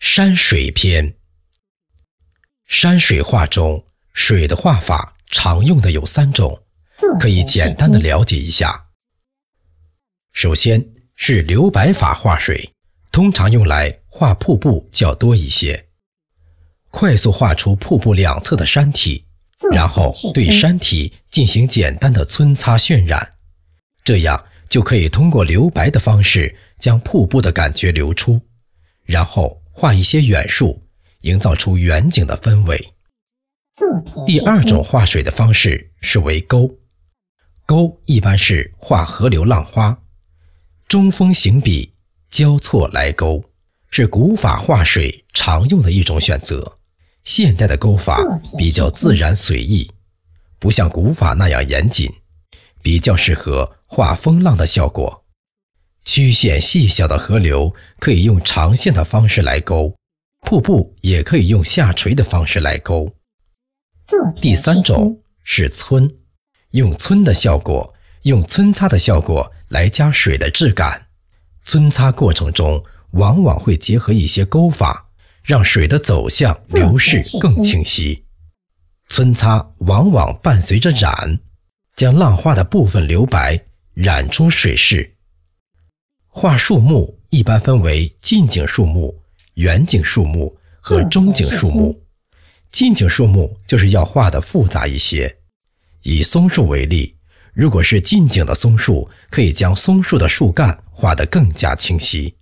山水篇。山水画中，水的画法常用的有三种，可以简单的了解一下。首先是留白法画水，通常用来画瀑布较多一些，快速画出瀑布两侧的山体，然后对山体进行简单的皴擦渲染，这样就可以通过留白的方式将瀑布的感觉流出，然后画一些远树，营造出远景的氛围。第二种画水的方式是为钩，钩一般是画河流浪花。中锋行笔，交错来钩，是古法画水常用的一种选择。现代的钩法比较自然随意，不像古法那样严谨，比较适合画风浪的效果。曲线细小的河流可以用长线的方式来勾，瀑布也可以用下垂的方式来勾。第三种是皴，用皴的效果，用皴擦的效果。来加水的质感，皴擦过程中往往会结合一些勾法，让水的走向流逝更清晰。皴擦往往伴随着染，将浪花的部分留白，染出水势。画树木一般分为近景树木、远景树木和中景树木。近景树木就是要画的复杂一些，以松树为例。如果是近景的松树，可以将松树的树干画得更加清晰，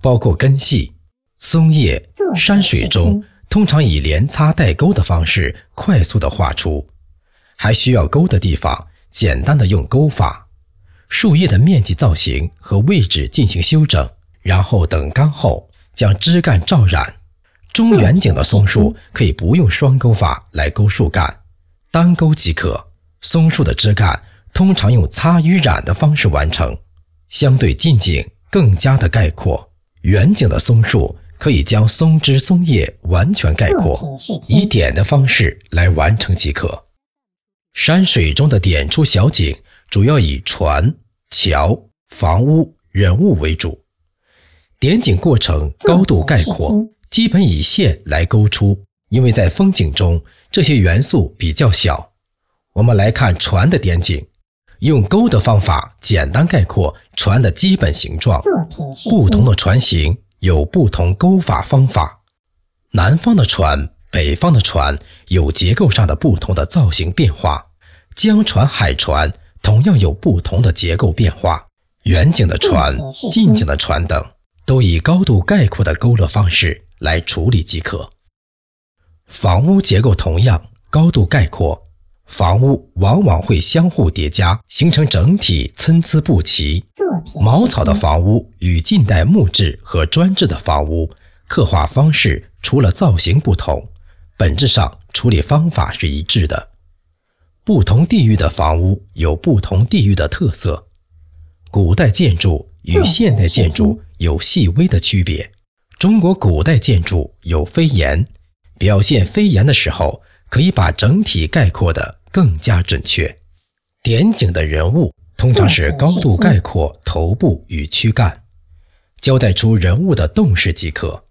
包括根系、松叶。山水中通常以连擦带勾的方式快速的画出，还需要勾的地方，简单的用勾法。树叶的面积、造型和位置进行修整，然后等干后将枝干罩染。中远景的松树可以不用双钩法来钩树干，单钩即可。松树的枝干。通常用擦与染的方式完成，相对近景更加的概括。远景的松树可以将松枝松叶完全概括，以点的方式来完成即可。山水中的点出小景，主要以船、桥、房屋、人物为主。点景过程高度概括，基本以线来勾出，因为在风景中这些元素比较小。我们来看船的点景。用勾的方法简单概括船的基本形状。不同的船型有不同勾法方法。南方的船、北方的船有结构上的不同的造型变化。江船、海船同样有不同的结构变化。远景的船、近景的船等，都以高度概括的勾勒方式来处理即可。房屋结构同样高度概括。房屋往往会相互叠加，形成整体参差不齐。茅草的房屋与近代木质和砖制的房屋刻画方式除了造型不同，本质上处理方法是一致的。不同地域的房屋有不同地域的特色，古代建筑与现代建筑有细微的区别。中国古代建筑有飞檐，表现飞檐的时候，可以把整体概括的。更加准确。点景的人物通常是高度概括头部与躯干，交代出人物的动势即可。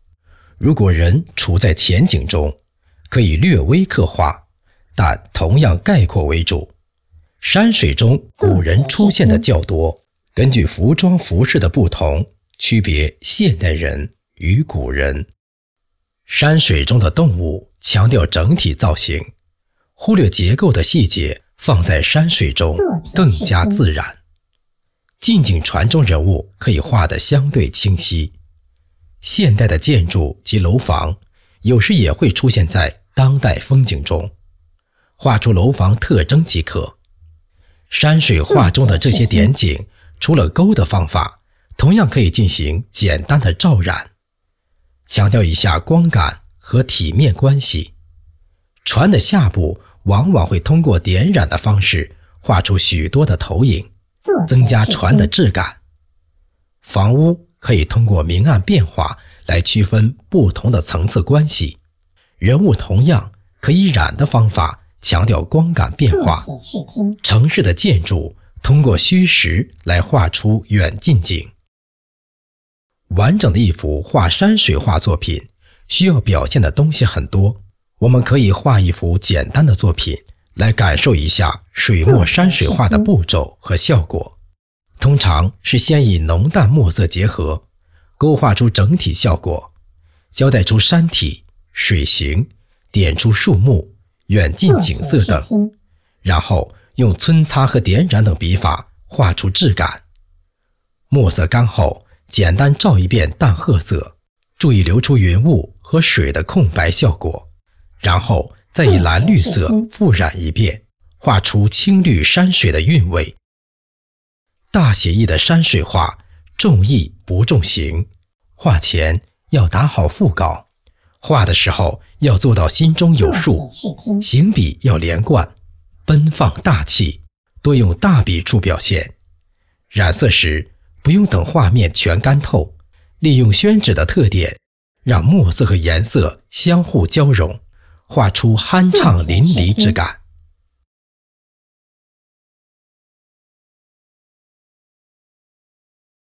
如果人处在前景中，可以略微刻画，但同样概括为主。山水中古人出现的较多，根据服装服饰的不同，区别现代人与古人。山水中的动物强调整体造型。忽略结构的细节，放在山水中更加自然。近景传中人物可以画得相对清晰。现代的建筑及楼房有时也会出现在当代风景中，画出楼房特征即可。山水画中的这些点景，除了勾的方法，同样可以进行简单的照染，强调一下光感和体面关系。船的下部。往往会通过点染的方式画出许多的投影，增加船的质感。房屋可以通过明暗变化来区分不同的层次关系。人物同样可以染的方法强调光感变化。城市的建筑通过虚实来画出远近景。完整的一幅画山水画作品需要表现的东西很多，我们可以画一幅简单的作品来感受一下水墨山水画的步骤和效果。通常是先以浓淡墨色结合，勾画出整体效果，交代出山体、水形，点出树木、远近景色等，然后用皴擦和点染等笔法画出质感。墨色干后，简单照一遍淡褐色，注意留出云雾和水的空白效果，然后再以蓝绿色复染一遍，画出青绿山水的韵味。大写意的山水画，重意不重形。画前要打好腹稿，画的时候要做到心中有数，行笔要连贯、奔放大气，多用大笔触表现。染色时不用等画面全干透，利用宣纸的特点，让墨色和颜色相互交融，画出酣畅淋漓之感。